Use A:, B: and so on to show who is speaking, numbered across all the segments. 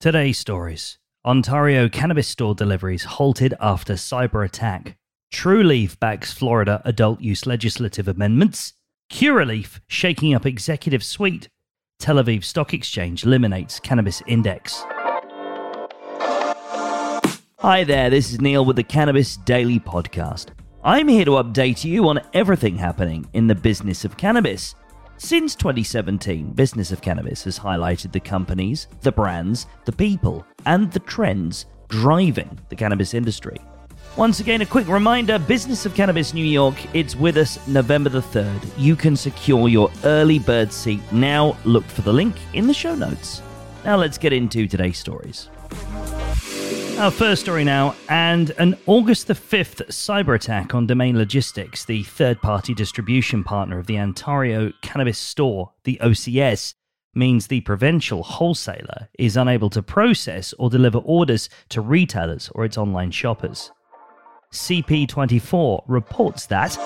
A: Today's stories Ontario cannabis store deliveries halted after cyber attack. Trulieve backs Florida adult use legislative amendments. Curaleaf shaking up executive suite. Tel Aviv Stock Exchange eliminates cannabis index. Hi there, this is Neil with the Cannabis Daily Podcast. I'm here to update you on everything happening in the business of cannabis. Since 2017, Business of Cannabis has highlighted the companies, the brands, the people, and the trends driving the cannabis industry. Once again, a quick reminder Business of Cannabis New York, it's with us November the 3rd. You can secure your early bird seat now. Look for the link in the show notes. Now let's get into today's stories. Our first story now, and an August the 5th cyber attack on Domain Logistics, the third party distribution partner of the Ontario Cannabis Store, the OCS, means the provincial wholesaler is unable to process or deliver orders to retailers or its online shoppers. CP24 reports that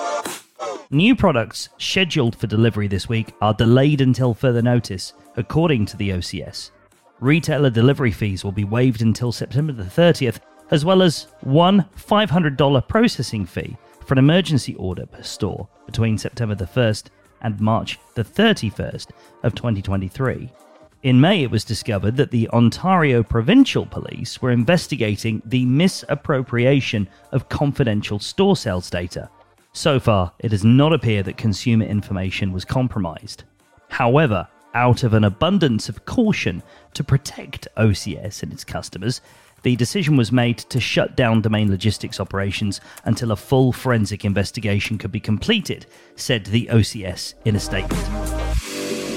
A: new products scheduled for delivery this week are delayed until further notice, according to the OCS retailer delivery fees will be waived until September the 30th, as well as one $500 processing fee for an emergency order per store between September the 1st and March the 31st of 2023. In May, it was discovered that the Ontario Provincial Police were investigating the misappropriation of confidential store sales data. So far, it does not appear that consumer information was compromised. However, out of an abundance of caution to protect OCS and its customers, the decision was made to shut down domain logistics operations until a full forensic investigation could be completed, said the OCS in a statement.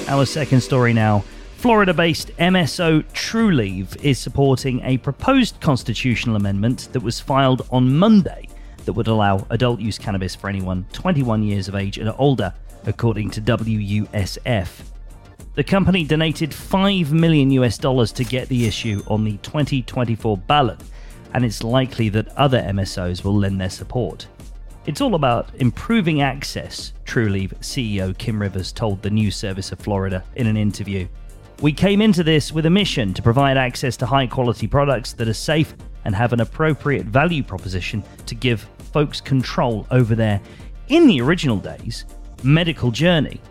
A: Our second story now. Florida based MSO Trulieve is supporting a proposed constitutional amendment that was filed on Monday that would allow adult use cannabis for anyone 21 years of age and older, according to WUSF. The company donated 5 million US dollars to get the issue on the 2024 ballot, and it's likely that other MSOs will lend their support. It's all about improving access, Trulieve CEO Kim Rivers told the News Service of Florida in an interview. We came into this with a mission to provide access to high quality products that are safe and have an appropriate value proposition to give folks control over their, in the original days, medical journey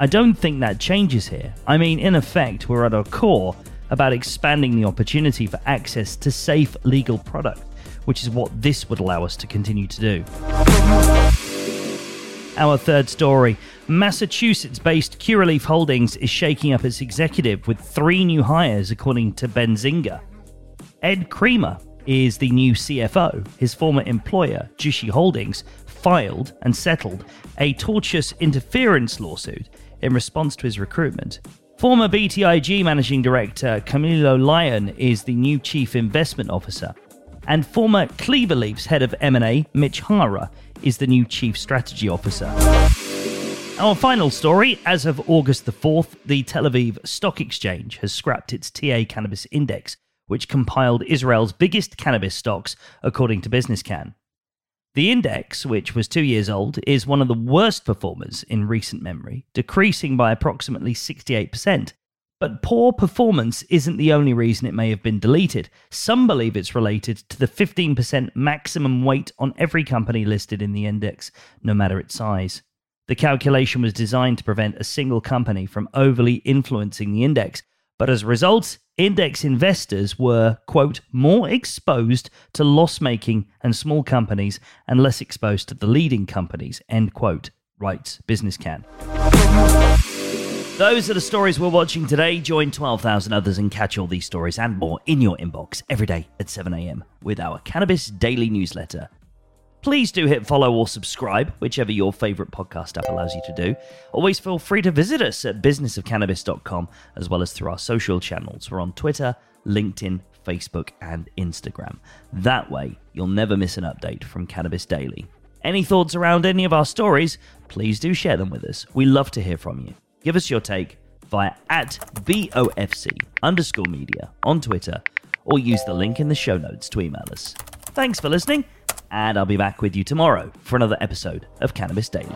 A: I don't think that changes here. I mean, in effect, we're at our core about expanding the opportunity for access to safe legal product, which is what this would allow us to continue to do. Our third story Massachusetts based Curaleaf Holdings is shaking up its executive with three new hires, according to Benzinga. Ed Kremer is the new CFO. His former employer, Jushi Holdings, filed and settled a tortious interference lawsuit in response to his recruitment. Former BTIG managing director Camilo Lyon is the new chief investment officer, and former Clever Leaves head of M&A, Mitch Hara, is the new chief strategy officer. Our final story as of August the 4th, the Tel Aviv Stock Exchange has scrapped its TA Cannabis Index, which compiled Israel's biggest cannabis stocks, according to Business BusinessCan. The index, which was two years old, is one of the worst performers in recent memory, decreasing by approximately 68%. But poor performance isn't the only reason it may have been deleted. Some believe it's related to the 15% maximum weight on every company listed in the index, no matter its size. The calculation was designed to prevent a single company from overly influencing the index, but as a result, index investors were, quote, more exposed to loss making and small companies and less exposed to the leading companies, end quote, writes Business Can. Those are the stories we're watching today. Join 12,000 others and catch all these stories and more in your inbox every day at 7 a.m. with our Cannabis Daily newsletter. Please do hit follow or subscribe, whichever your favorite podcast app allows you to do. Always feel free to visit us at businessofcannabis.com as well as through our social channels. We're on Twitter, LinkedIn, Facebook, and Instagram. That way, you'll never miss an update from Cannabis Daily. Any thoughts around any of our stories, please do share them with us. We love to hear from you. Give us your take via at BOFC underscore media on Twitter or use the link in the show notes to email us. Thanks for listening and I'll be back with you tomorrow for another episode of Cannabis Daily.